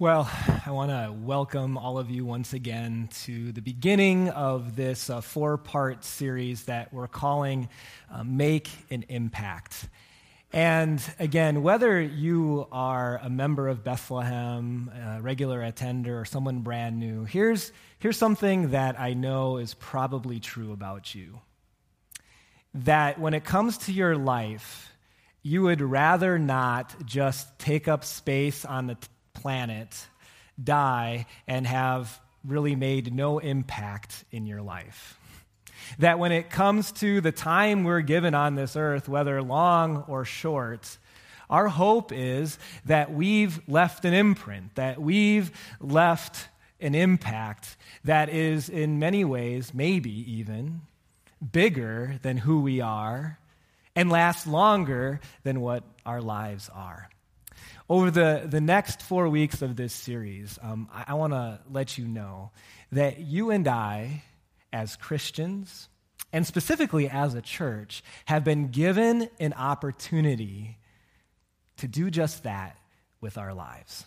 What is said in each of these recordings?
Well, I want to welcome all of you once again to the beginning of this uh, four part series that we're calling uh, Make an Impact. And again, whether you are a member of Bethlehem, a regular attender, or someone brand new, here's, here's something that I know is probably true about you. That when it comes to your life, you would rather not just take up space on the t- planet, die, and have really made no impact in your life. That when it comes to the time we're given on this earth, whether long or short, our hope is that we've left an imprint, that we've left an impact that is, in many ways, maybe even bigger than who we are and lasts longer than what our lives are. Over the, the next four weeks of this series, um, I, I want to let you know that you and I, as Christians, and specifically as a church, have been given an opportunity to do just that with our lives,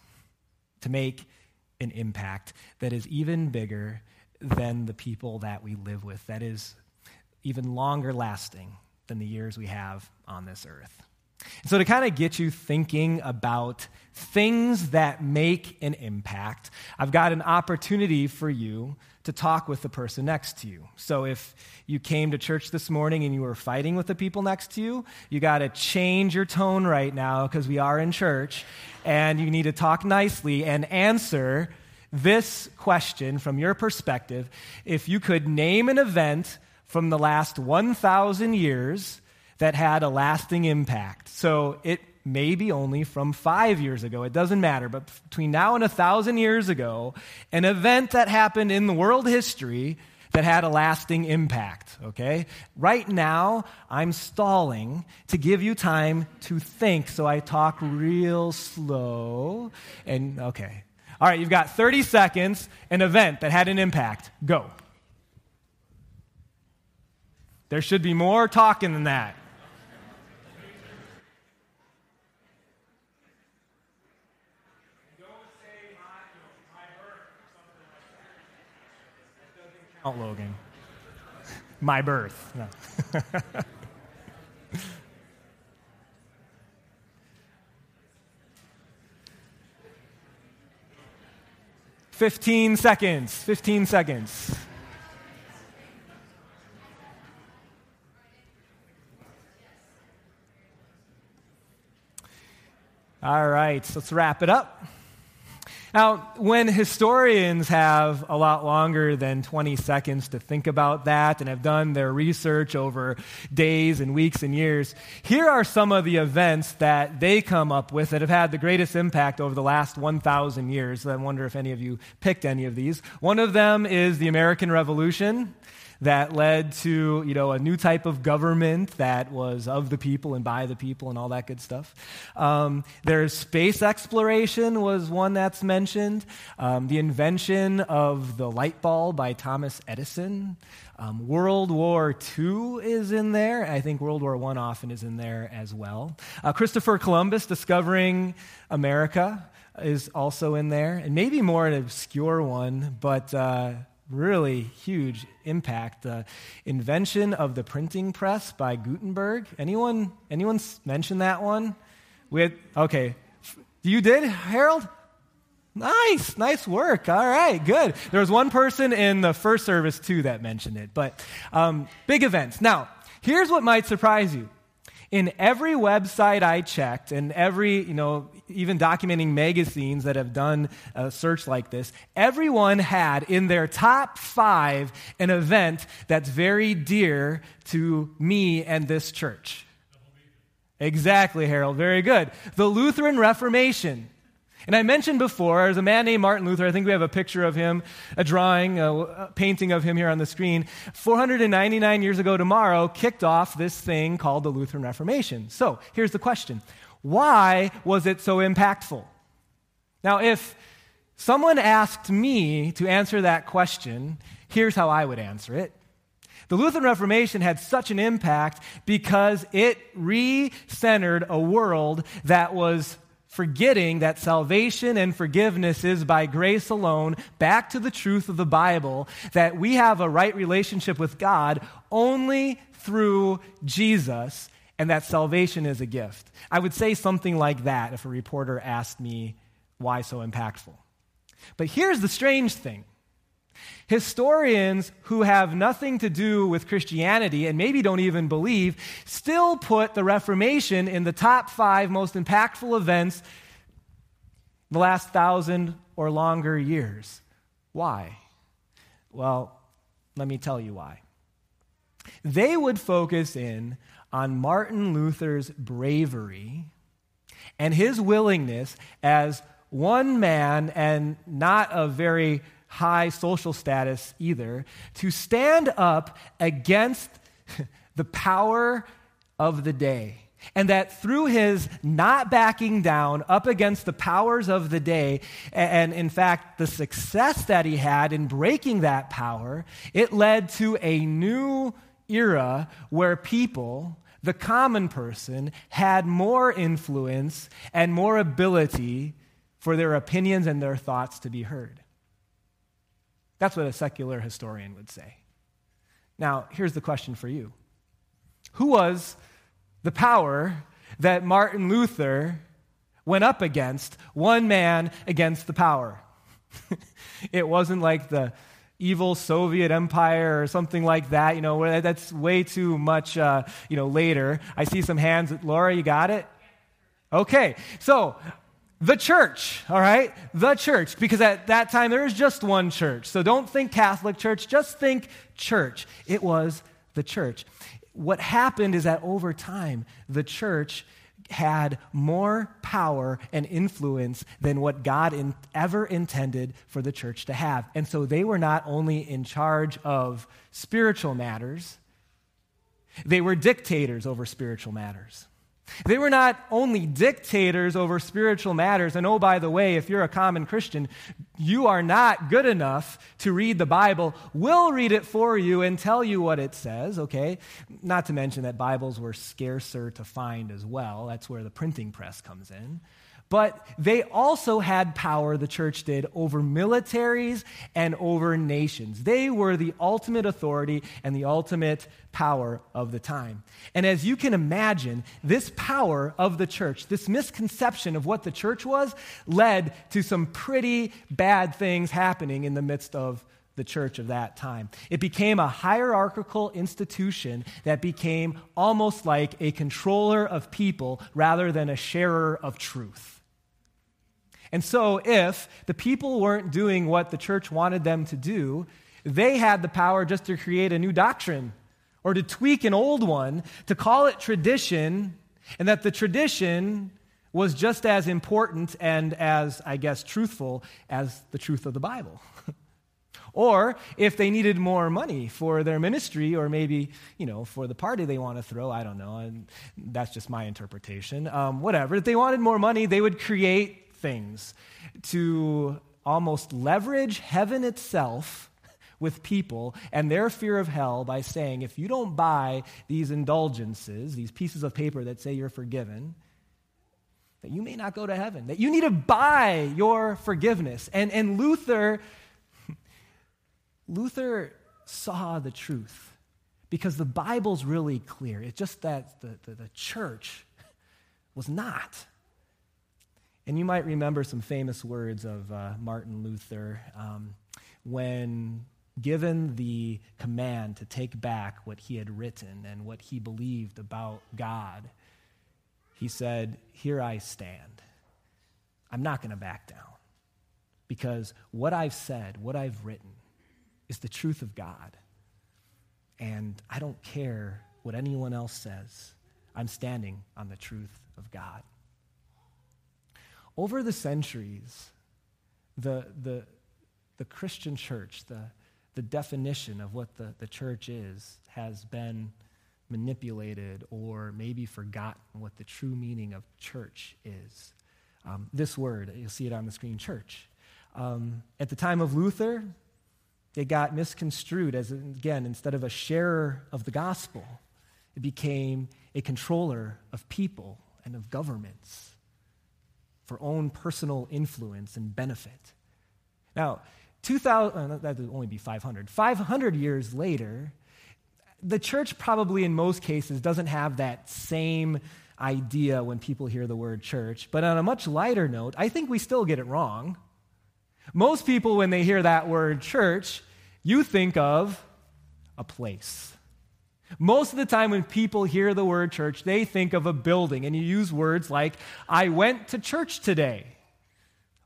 to make an impact that is even bigger than the people that we live with, that is even longer lasting than the years we have on this earth. So, to kind of get you thinking about things that make an impact, I've got an opportunity for you to talk with the person next to you. So, if you came to church this morning and you were fighting with the people next to you, you got to change your tone right now because we are in church and you need to talk nicely and answer this question from your perspective. If you could name an event from the last 1,000 years that had a lasting impact. So it may be only from five years ago, it doesn't matter, but between now and a thousand years ago, an event that happened in the world history that had a lasting impact, okay? Right now, I'm stalling to give you time to think, so I talk real slow. And, okay. All right, you've got 30 seconds, an event that had an impact. Go. There should be more talking than that. Count Logan. My birth. No. Fifteen seconds. Fifteen seconds. All right, so let's wrap it up. Now, when historians have a lot longer than 20 seconds to think about that and have done their research over days and weeks and years, here are some of the events that they come up with that have had the greatest impact over the last 1,000 years. I wonder if any of you picked any of these. One of them is the American Revolution that led to you know a new type of government that was of the people and by the people and all that good stuff. Um, there's space exploration was one that's mentioned. Um, the invention of the light bulb by Thomas Edison. Um, World War II is in there. I think World War I often is in there as well. Uh, Christopher Columbus discovering America is also in there, and maybe more an obscure one, but. Uh, really huge impact. The invention of the printing press by Gutenberg. Anyone, anyone mention that one? We had, okay. You did, Harold? Nice, nice work. All right, good. There was one person in the first service, too, that mentioned it. But um, big events. Now, here's what might surprise you. In every website I checked, and every, you know, even documenting magazines that have done a search like this, everyone had in their top five an event that's very dear to me and this church. Exactly, Harold. Very good. The Lutheran Reformation. And I mentioned before, there's a man named Martin Luther. I think we have a picture of him, a drawing, a painting of him here on the screen. 499 years ago tomorrow, kicked off this thing called the Lutheran Reformation. So here's the question Why was it so impactful? Now, if someone asked me to answer that question, here's how I would answer it. The Lutheran Reformation had such an impact because it re centered a world that was forgetting that salvation and forgiveness is by grace alone, back to the truth of the Bible, that we have a right relationship with God only through Jesus, and that salvation is a gift. I would say something like that if a reporter asked me why so impactful. But here's the strange thing Historians who have nothing to do with Christianity and maybe don't even believe still put the Reformation in the top five most impactful events in the last thousand or longer years. Why? Well, let me tell you why. They would focus in on Martin Luther's bravery and his willingness as one man and not a very high social status either, to stand up against the power of the day. And that through his not backing down up against the powers of the day, and in fact, the success that he had in breaking that power, it led to a new era where people, the common person, had more influence and more ability for their opinions and their thoughts to be heard. That's what a secular historian would say. Now, here's the question for you Who was the power that Martin Luther went up against, one man against the power? it wasn't like the evil Soviet Empire or something like that. You know, that's way too much, uh, you know, later. I see some hands. Laura, you got it? Okay, so the church, all right? The church, because at that time there was just one church. So don't think Catholic church, just think church. It was the church. What happened is that over time, the church had more power and influence than what God in, ever intended for the church to have. And so they were not only in charge of spiritual matters, they were dictators over spiritual matters. They were not only dictators over spiritual matters, and oh, by the way, if you're a common Christian, you are not good enough to read the Bible. We'll read it for you and tell you what it says, okay? Not to mention that Bibles were scarcer to find as well. That's where the printing press comes in. But they also had power, the church did, over militaries and over nations. They were the ultimate authority and the ultimate power of the time. And as you can imagine, this power of the church, this misconception of what the church was, led to some pretty bad things happening in the midst of the church of that time. It became a hierarchical institution that became almost like a controller of people rather than a sharer of truth. And so, if the people weren't doing what the church wanted them to do, they had the power just to create a new doctrine or to tweak an old one, to call it tradition, and that the tradition was just as important and as, I guess, truthful as the truth of the Bible. or if they needed more money for their ministry or maybe, you know, for the party they want to throw, I don't know, and that's just my interpretation, um, whatever. If they wanted more money, they would create things to almost leverage heaven itself with people and their fear of hell by saying, if you don't buy these indulgences, these pieces of paper that say you're forgiven, that you may not go to heaven, that you need to buy your forgiveness. And, and Luther, Luther saw the truth because the Bible's really clear. It's just that the, the, the church was not. And you might remember some famous words of uh, Martin Luther um, when given the command to take back what he had written and what he believed about God. He said, Here I stand. I'm not going to back down because what I've said, what I've written, is the truth of God. And I don't care what anyone else says. I'm standing on the truth of God. Over the centuries, the, the, the Christian church, the, the definition of what the, the church is, has been manipulated or maybe forgotten what the true meaning of church is. Um, this word, you'll see it on the screen, church. Um, at the time of Luther, it got misconstrued as, again, instead of a sharer of the gospel, it became a controller of people and of governments for own personal influence and benefit. Now, 2000, uh, that would only be 500. 500 years later, the church probably in most cases doesn't have that same idea when people hear the word church. But on a much lighter note, I think we still get it wrong. Most people, when they hear that word church, you think of a place. Most of the time, when people hear the word church, they think of a building, and you use words like, I went to church today.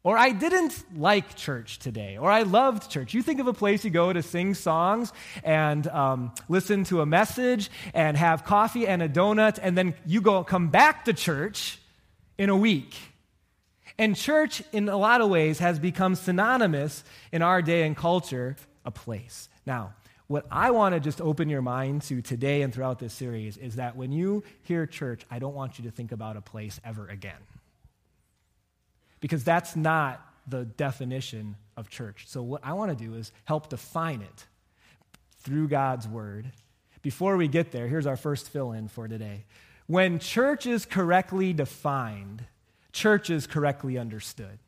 Or I didn't like church today, or I loved church. You think of a place you go to sing songs and um, listen to a message and have coffee and a donut, and then you go come back to church in a week. And church, in a lot of ways, has become synonymous in our day and culture, a place. Now, what I want to just open your mind to today and throughout this series is that when you hear church, I don't want you to think about a place ever again because that's not the definition of church. So, what I want to do is help define it through God's word. Before we get there, here's our first fill in for today. When church is correctly defined, church is correctly understood.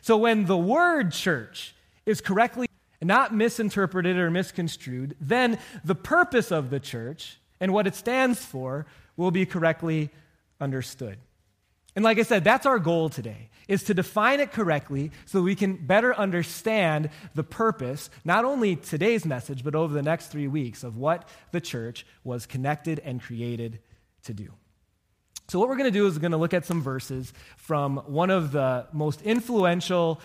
So, when the word church is correctly not misinterpreted or misconstrued, then the purpose of the church and what it stands for will be correctly understood. And like I said, that's our goal today, is to define it correctly so we can better understand the purpose, not only today's message, but over the next three weeks of what the church was connected and created to do. So, what we're going to do is we're going to look at some verses from one of the most influential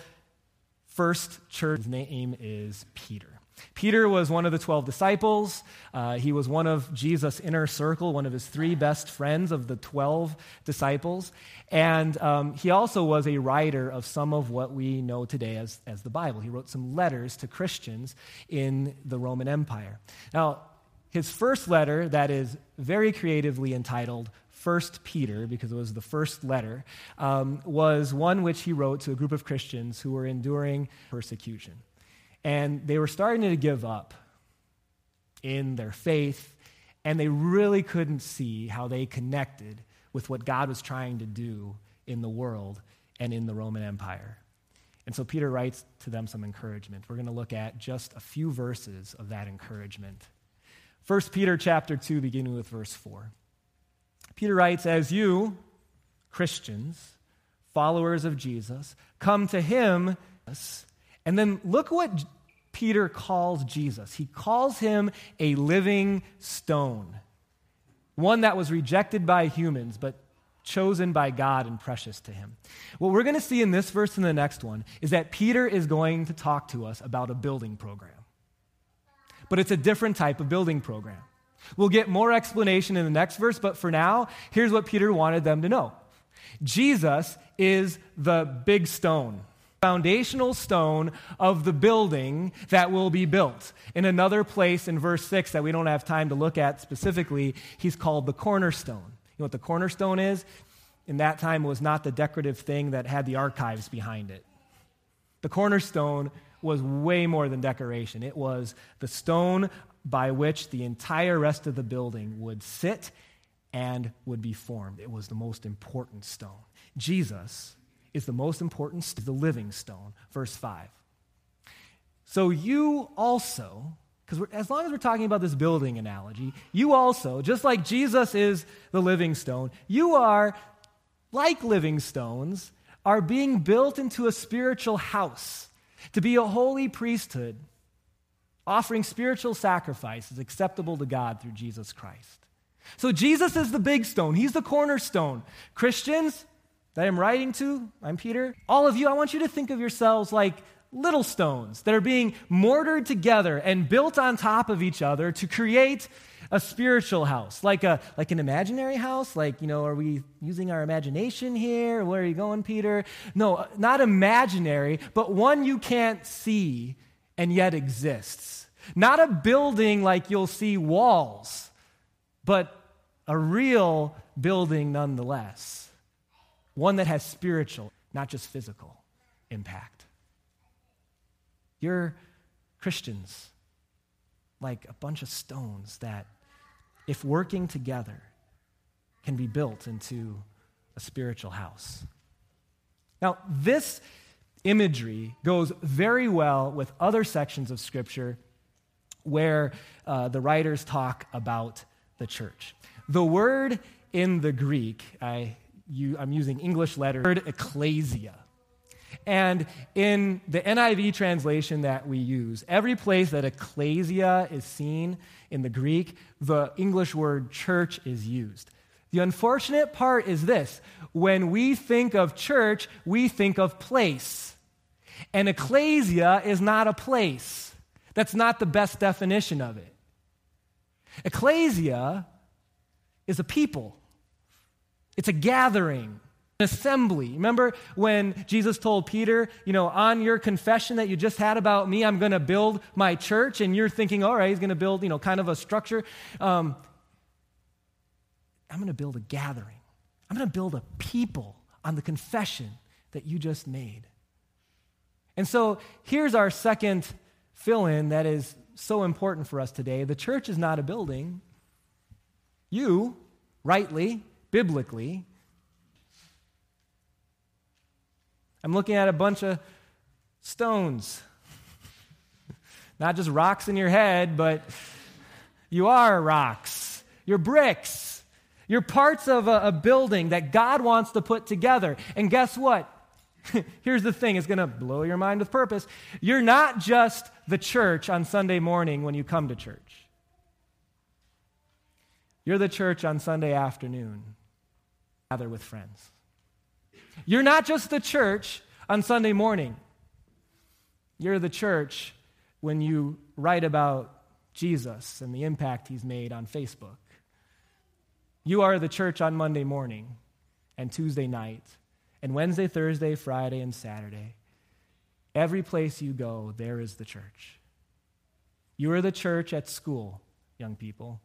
first church's name is Peter. Peter was one of the 12 disciples. Uh, he was one of Jesus' inner circle, one of his three best friends of the 12 disciples. And um, he also was a writer of some of what we know today as, as the Bible. He wrote some letters to Christians in the Roman Empire. Now, his first letter, that is very creatively entitled First Peter, because it was the first letter, um, was one which he wrote to a group of Christians who were enduring persecution. And they were starting to give up in their faith, and they really couldn't see how they connected with what God was trying to do in the world and in the Roman Empire. And so Peter writes to them some encouragement. We're going to look at just a few verses of that encouragement. 1 Peter chapter 2 beginning with verse 4. Peter writes, "As you Christians, followers of Jesus, come to him and then look what Peter calls Jesus. He calls him a living stone, one that was rejected by humans, but chosen by God and precious to him. What we're going to see in this verse and the next one is that Peter is going to talk to us about a building program. But it's a different type of building program. We'll get more explanation in the next verse, but for now, here's what Peter wanted them to know Jesus is the big stone foundational stone of the building that will be built. In another place in verse 6 that we don't have time to look at specifically, he's called the cornerstone. You know what the cornerstone is? In that time, it was not the decorative thing that had the archives behind it. The cornerstone was way more than decoration, it was the stone by which the entire rest of the building would sit and would be formed. It was the most important stone. Jesus is the most important, the living stone. Verse 5. So you also, because as long as we're talking about this building analogy, you also, just like Jesus is the living stone, you are, like living stones, are being built into a spiritual house to be a holy priesthood, offering spiritual sacrifice is acceptable to God through Jesus Christ. So Jesus is the big stone, He's the cornerstone. Christians, that I'm writing to, I'm Peter, all of you, I want you to think of yourselves like little stones that are being mortared together and built on top of each other to create a spiritual house, like, a, like an imaginary house. Like, you know, are we using our imagination here? Where are you going, Peter? No, not imaginary, but one you can't see and yet exists. Not a building like you'll see walls, but a real building nonetheless one that has spiritual, not just physical, impact. You're Christians, like a bunch of stones that, if working together, can be built into a spiritual house. Now, this imagery goes very well with other sections of Scripture where uh, the writers talk about the church. The word in the Greek, I, I'm using English letters, word ecclesia. And in the NIV translation that we use, every place that ecclesia is seen in the Greek, the English word church is used. The unfortunate part is this when we think of church, we think of place. And ecclesia is not a place. That's not the best definition of it. Ecclesia is a people, it's a gathering, an assembly. Remember when Jesus told Peter, you know, on your confession that you just had about me, I'm going to build my church, and you're thinking, all right, he's going to build, you know, kind of a structure. Um, I'm going to build a gathering. I'm going to build a people on the confession that you just made. And so here's our second fill in that is so important for us today. The church is not a building. You, rightly, biblically, I'm looking at a bunch of stones. Not just rocks in your head, but you are rocks. You're bricks. You're parts of a, a building that God wants to put together. And guess what? Here's the thing, it's going to blow your mind with purpose. You're not just the church on Sunday morning when you come to church. You're the church on Sunday afternoon, gather with friends. You're not just the church on Sunday morning. You're the church when you write about Jesus and the impact he's made on Facebook. You are the church on Monday morning and Tuesday night and Wednesday, Thursday, Friday, and Saturday. Every place you go, there is the church. You are the church at school, young people.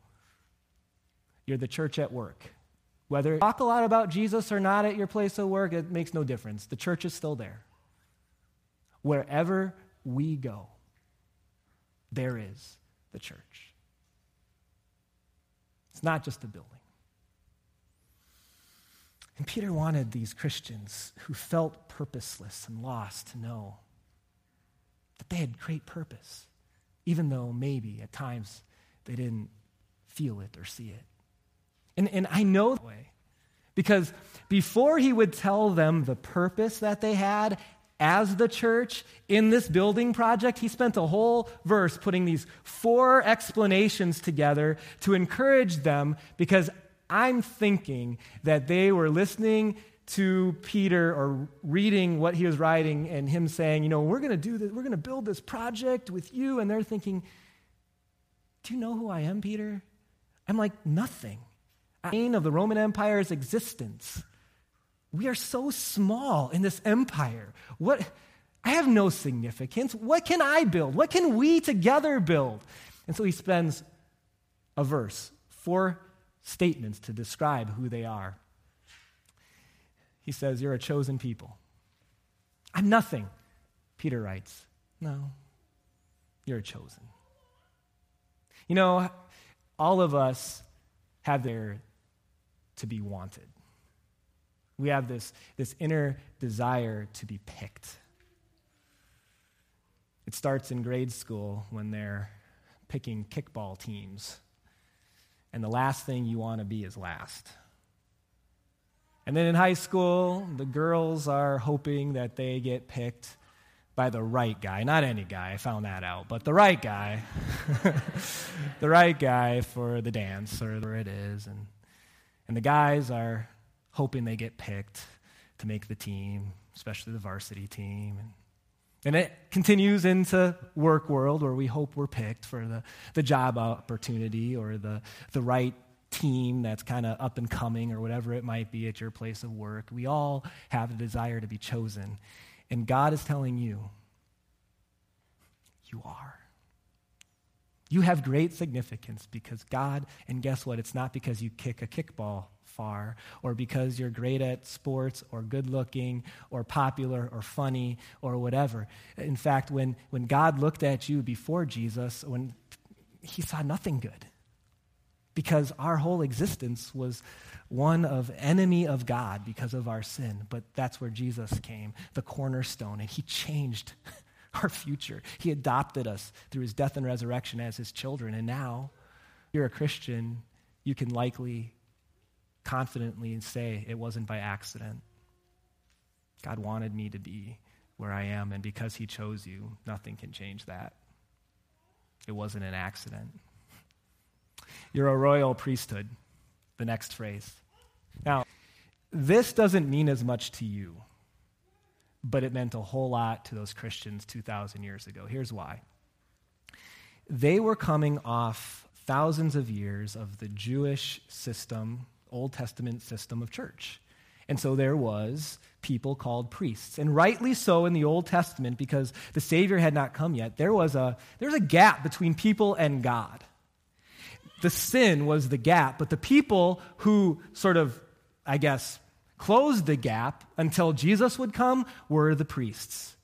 You're the church at work. Whether you talk a lot about Jesus or not at your place of work, it makes no difference. The church is still there. Wherever we go, there is the church. It's not just a building. And Peter wanted these Christians who felt purposeless and lost to know that they had great purpose, even though maybe at times they didn't feel it or see it. And, and I know that way because before he would tell them the purpose that they had as the church in this building project, he spent a whole verse putting these four explanations together to encourage them because I'm thinking that they were listening to Peter or reading what he was writing and him saying, you know, we're going to do this, we're going to build this project with you. And they're thinking, do you know who I am, Peter? I'm like, nothing. I'm of the Roman Empire's existence. We are so small in this empire. What? I have no significance. What can I build? What can we together build? And so he spends a verse, four statements to describe who they are. He says, You're a chosen people. I'm nothing, Peter writes. No, you're chosen. You know, all of us have there to be wanted. We have this, this inner desire to be picked. It starts in grade school when they're picking kickball teams and the last thing you want to be is last. And then in high school, the girls are hoping that they get picked by the right guy. Not any guy, I found that out, but the right guy. the right guy for the dance or whatever it is. And, and the guys are hoping they get picked to make the team, especially the varsity team. And and it continues into work world where we hope we're picked for the, the job opportunity or the, the right team that's kind of up and coming or whatever it might be at your place of work. We all have a desire to be chosen. And God is telling you, you are. You have great significance because God, and guess what? It's not because you kick a kickball far, or because you're great at sports, or good looking, or popular, or funny, or whatever. In fact, when, when God looked at you before Jesus, when he saw nothing good because our whole existence was one of enemy of God because of our sin. But that's where Jesus came, the cornerstone, and he changed our future. He adopted us through his death and resurrection as his children. And now you're a Christian, you can likely confidently say it wasn't by accident. God wanted me to be where I am, and because he chose you, nothing can change that. It wasn't an accident. You're a royal priesthood, the next phrase. Now, this doesn't mean as much to you, but it meant a whole lot to those Christians 2,000 years ago. Here's why they were coming off thousands of years of the Jewish system, Old Testament system of church. And so there was people called priests. And rightly so in the Old Testament because the Savior had not come yet. There was a, there was a gap between people and God the sin was the gap, but the people who sort of, I guess, closed the gap until Jesus would come were the priests.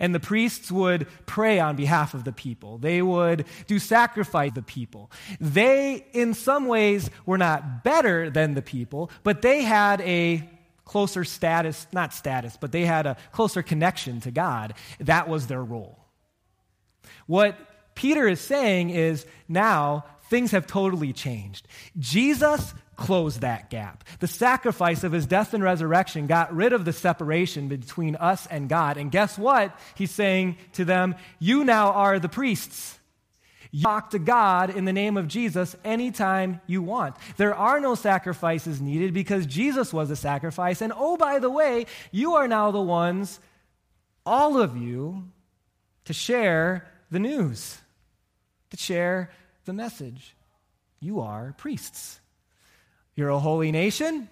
And the priests would pray on behalf of the people. They would do sacrifice the people. They, in some ways, were not better than the people, but they had a closer status, not status, but they had a closer connection to God. That was their role. What Peter is saying is now things have totally changed. Jesus closed that gap. The sacrifice of his death and resurrection got rid of the separation between us and God. And guess what? He's saying to them, You now are the priests. You talk to God in the name of Jesus anytime you want. There are no sacrifices needed because Jesus was a sacrifice. And oh, by the way, you are now the ones, all of you, to share the news, to share the message. You are priests. You're a holy nation.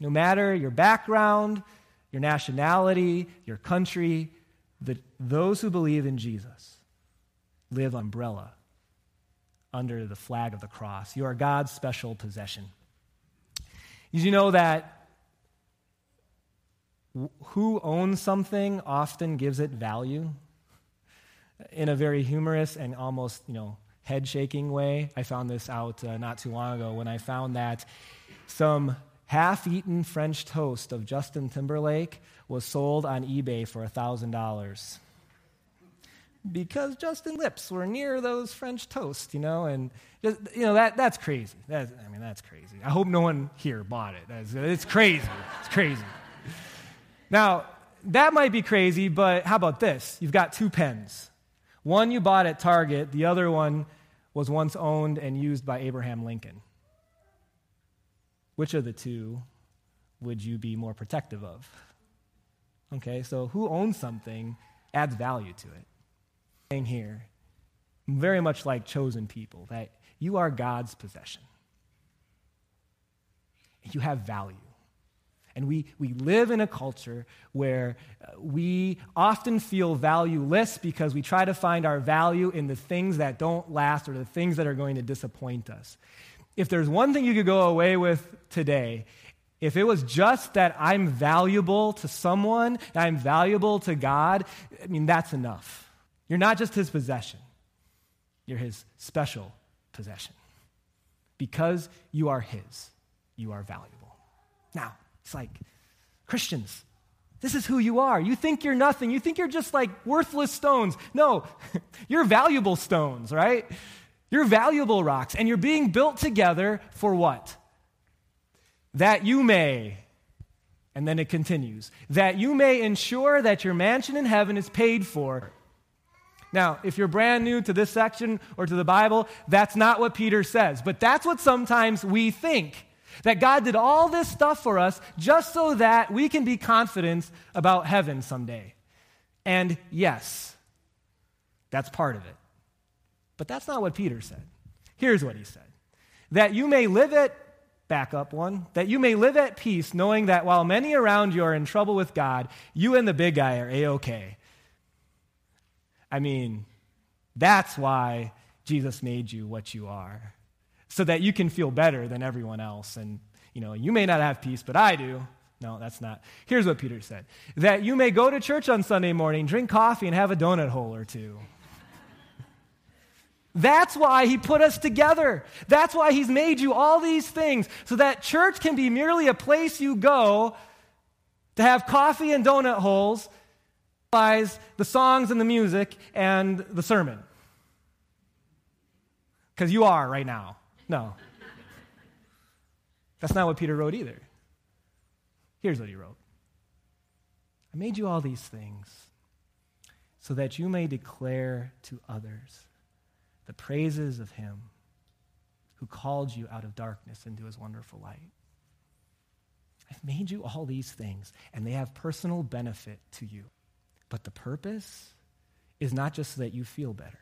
No matter your background, your nationality, your country, the, those who believe in Jesus live umbrella under the flag of the cross. You are God's special possession. Did you know that who owns something often gives it value? In a very humorous and almost, you know, head shaking way. I found this out uh, not too long ago when I found that some half eaten French toast of Justin Timberlake was sold on eBay for $1,000. Because Justin lips were near those French toast, you know, and just, you know that that's crazy. That's, I mean, that's crazy. I hope no one here bought it. That's, it's crazy. It's crazy. Now that might be crazy, but how about this? You've got two pens. One you bought at Target, the other one was once owned and used by Abraham Lincoln. Which of the two would you be more protective of? Okay, so who owns something adds value to it. Saying here, very much like chosen people, that you are God's possession. You have value. And we, we live in a culture where uh, we often feel valueless because we try to find our value in the things that don't last or the things that are going to disappoint us. If there's one thing you could go away with today, if it was just that I'm valuable to someone, I'm valuable to God, I mean, that's enough. You're not just his possession, you're his special possession. Because you are his, you are valuable. Now, it's like, Christians, this is who you are. You think you're nothing. You think you're just like worthless stones. No, you're valuable stones, right? You're valuable rocks, and you're being built together for what? That you may, and then it continues, that you may ensure that your mansion in heaven is paid for. Now, if you're brand new to this section or to the Bible, that's not what Peter says, but that's what sometimes we think. That God did all this stuff for us just so that we can be confident about heaven someday. And yes, that's part of it. But that's not what Peter said. Here's what he said that you may live at, back up one, that you may live at peace, knowing that while many around you are in trouble with God, you and the big guy are A OK. I mean, that's why Jesus made you what you are so that you can feel better than everyone else. And, you know, you may not have peace, but I do. No, that's not. Here's what Peter said that you may go to church on Sunday morning, drink coffee, and have a donut hole or two. That's why he put us together. That's why he's made you all these things so that church can be merely a place you go to have coffee and donut holes, the songs and the music and the sermon. Because you are right now. No. That's not what Peter wrote either. Here's what he wrote I made you all these things so that you may declare to others the praises of him who called you out of darkness into his wonderful light. I've made you all these things, and they have personal benefit to you. But the purpose is not just so that you feel better.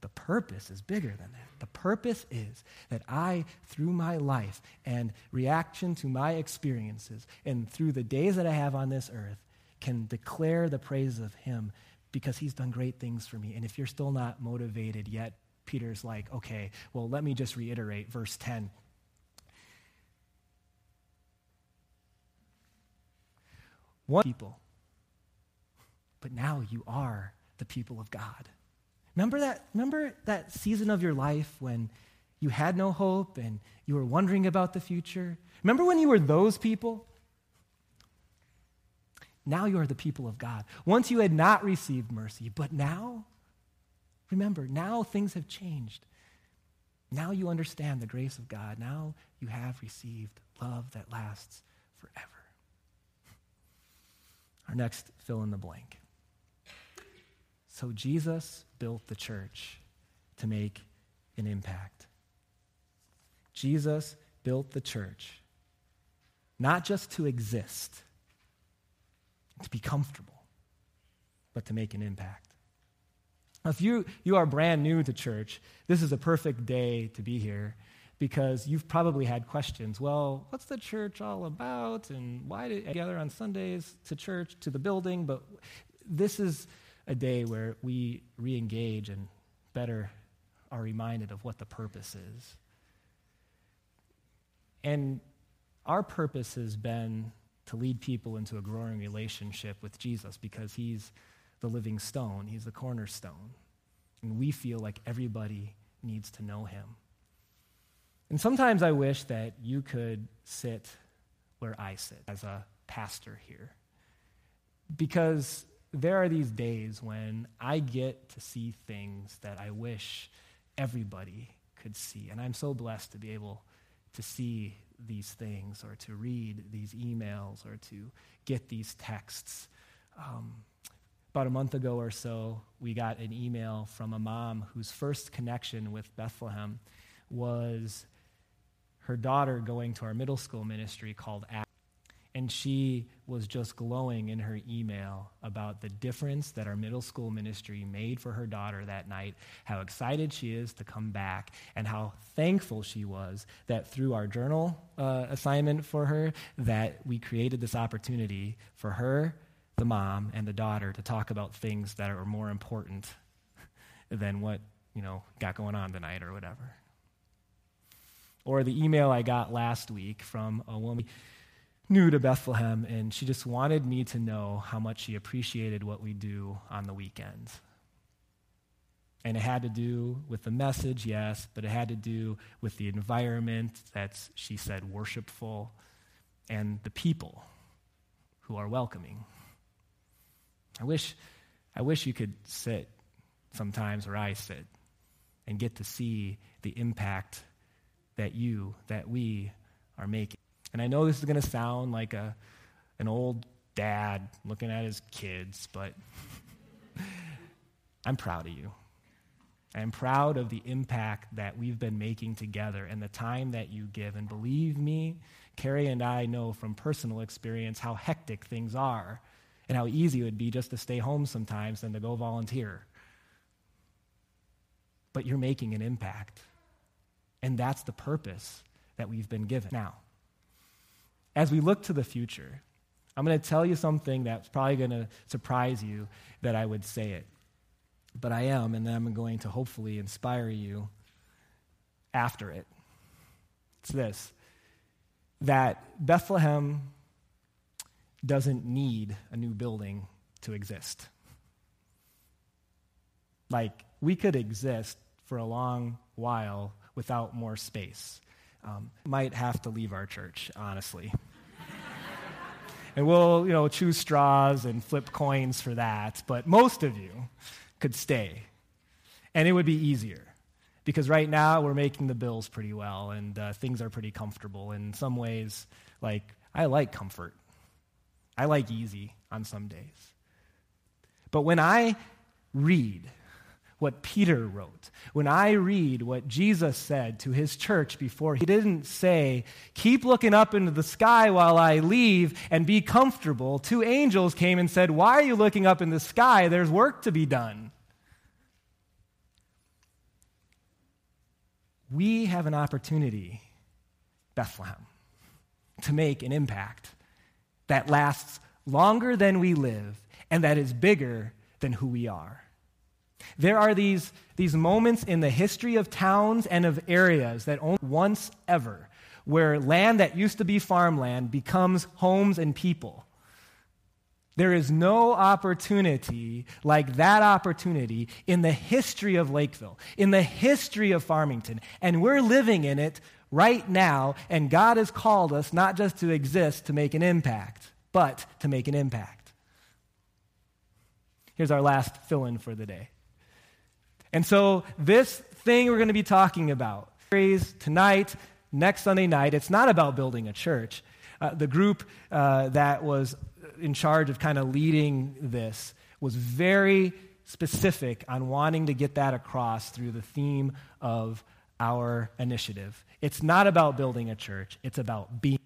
The purpose is bigger than that. The purpose is that I, through my life and reaction to my experiences, and through the days that I have on this earth, can declare the praise of Him because He's done great things for me. And if you're still not motivated yet, Peter's like, okay, well, let me just reiterate verse 10. One people, but now you are the people of God. Remember that, remember that season of your life when you had no hope and you were wondering about the future? Remember when you were those people? Now you are the people of God. Once you had not received mercy, but now, remember, now things have changed. Now you understand the grace of God. Now you have received love that lasts forever. Our next fill in the blank. So Jesus built the church to make an impact. Jesus built the church not just to exist, to be comfortable, but to make an impact. If you, you are brand new to church, this is a perfect day to be here because you've probably had questions. Well, what's the church all about? And why do you gather on Sundays to church, to the building? But this is a day where we re engage and better are reminded of what the purpose is. And our purpose has been to lead people into a growing relationship with Jesus because he's the living stone, he's the cornerstone. And we feel like everybody needs to know him. And sometimes I wish that you could sit where I sit as a pastor here. Because there are these days when I get to see things that I wish everybody could see. And I'm so blessed to be able to see these things or to read these emails or to get these texts. Um, about a month ago or so, we got an email from a mom whose first connection with Bethlehem was her daughter going to our middle school ministry called and she was just glowing in her email about the difference that our middle school ministry made for her daughter that night, how excited she is to come back, and how thankful she was that through our journal uh, assignment for her, that we created this opportunity for her, the mom, and the daughter to talk about things that are more important than what, you know, got going on tonight or whatever. Or the email I got last week from a woman new to Bethlehem, and she just wanted me to know how much she appreciated what we do on the weekends. And it had to do with the message, yes, but it had to do with the environment that's, she said, worshipful, and the people who are welcoming. I wish, I wish you could sit sometimes where I sit and get to see the impact that you, that we are making. And I know this is going to sound like a, an old dad looking at his kids, but I'm proud of you. I'm proud of the impact that we've been making together and the time that you give. And believe me, Carrie and I know from personal experience how hectic things are and how easy it would be just to stay home sometimes than to go volunteer. But you're making an impact. And that's the purpose that we've been given. Now, as we look to the future, I'm going to tell you something that's probably going to surprise you that I would say it. But I am, and I'm going to hopefully inspire you after it. It's this that Bethlehem doesn't need a new building to exist. Like, we could exist for a long while without more space. Um, might have to leave our church, honestly. And we'll, you know, choose straws and flip coins for that, but most of you could stay. And it would be easier. Because right now we're making the bills pretty well and uh, things are pretty comfortable. In some ways, like, I like comfort. I like easy on some days. But when I read what Peter wrote, when I read what Jesus said to his church before, he didn't say, Keep looking up into the sky while I leave and be comfortable. Two angels came and said, Why are you looking up in the sky? There's work to be done. We have an opportunity, Bethlehem, to make an impact that lasts longer than we live and that is bigger than who we are. There are these, these moments in the history of towns and of areas that only once ever, where land that used to be farmland becomes homes and people. There is no opportunity like that opportunity in the history of Lakeville, in the history of Farmington. And we're living in it right now, and God has called us not just to exist to make an impact, but to make an impact. Here's our last fill in for the day. And so, this thing we're going to be talking about tonight, next Sunday night, it's not about building a church. Uh, the group uh, that was in charge of kind of leading this was very specific on wanting to get that across through the theme of our initiative. It's not about building a church, it's about being